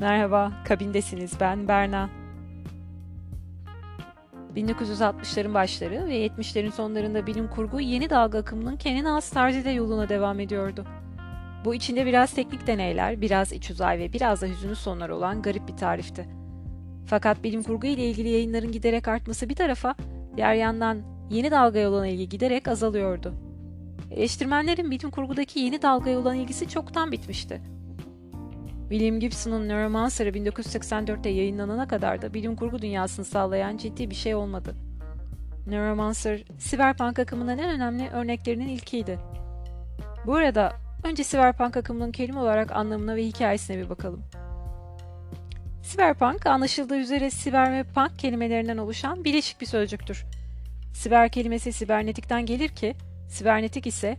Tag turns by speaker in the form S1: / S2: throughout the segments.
S1: Merhaba, kabindesiniz. Ben Berna. 1960'ların başları ve 70'lerin sonlarında bilim kurgu yeni dalga akımının Kenan Ağız tarzıyla yoluna devam ediyordu. Bu içinde biraz teknik deneyler, biraz iç uzay ve biraz da hüzünlü sonlar olan garip bir tarifti. Fakat bilim kurgu ile ilgili yayınların giderek artması bir tarafa, diğer yandan yeni dalgaya olan ilgi giderek azalıyordu. Eleştirmenlerin bilim kurgudaki yeni dalgaya olan ilgisi çoktan bitmişti. William Gibson'ın Neuromancer'ı 1984'te yayınlanana kadar da bilim kurgu dünyasını sağlayan ciddi bir şey olmadı. Neuromancer, Cyberpunk akımının en önemli örneklerinin ilkiydi. Bu arada önce Cyberpunk akımının kelime olarak anlamına ve hikayesine bir bakalım. Cyberpunk anlaşıldığı üzere siber ve punk kelimelerinden oluşan bileşik bir sözcüktür. Siber kelimesi sibernetikten gelir ki, sibernetik ise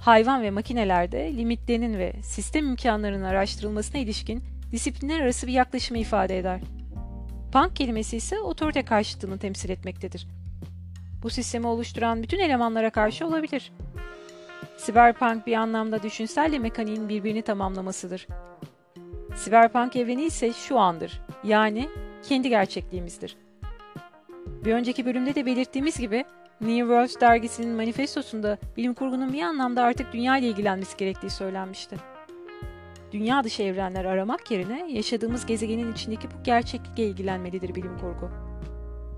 S1: hayvan ve makinelerde limitlerinin ve sistem imkanlarının araştırılmasına ilişkin disiplinler arası bir yaklaşımı ifade eder. Punk kelimesi ise otorite karşıtını temsil etmektedir. Bu sistemi oluşturan bütün elemanlara karşı olabilir. Cyberpunk bir anlamda düşünselle mekaniğin birbirini tamamlamasıdır. Cyberpunk evreni ise şu andır, yani kendi gerçekliğimizdir. Bir önceki bölümde de belirttiğimiz gibi New World dergisinin manifestosunda bilim kurgunun bir anlamda artık dünya ile ilgilenmesi gerektiği söylenmişti. Dünya dışı evrenler aramak yerine yaşadığımız gezegenin içindeki bu gerçeklikle ilgilenmelidir bilim kurgu.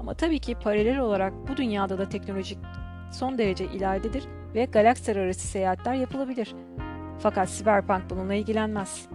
S1: Ama tabii ki paralel olarak bu dünyada da teknolojik son derece ileridedir ve galaksiler arası seyahatler yapılabilir. Fakat Cyberpunk bununla ilgilenmez.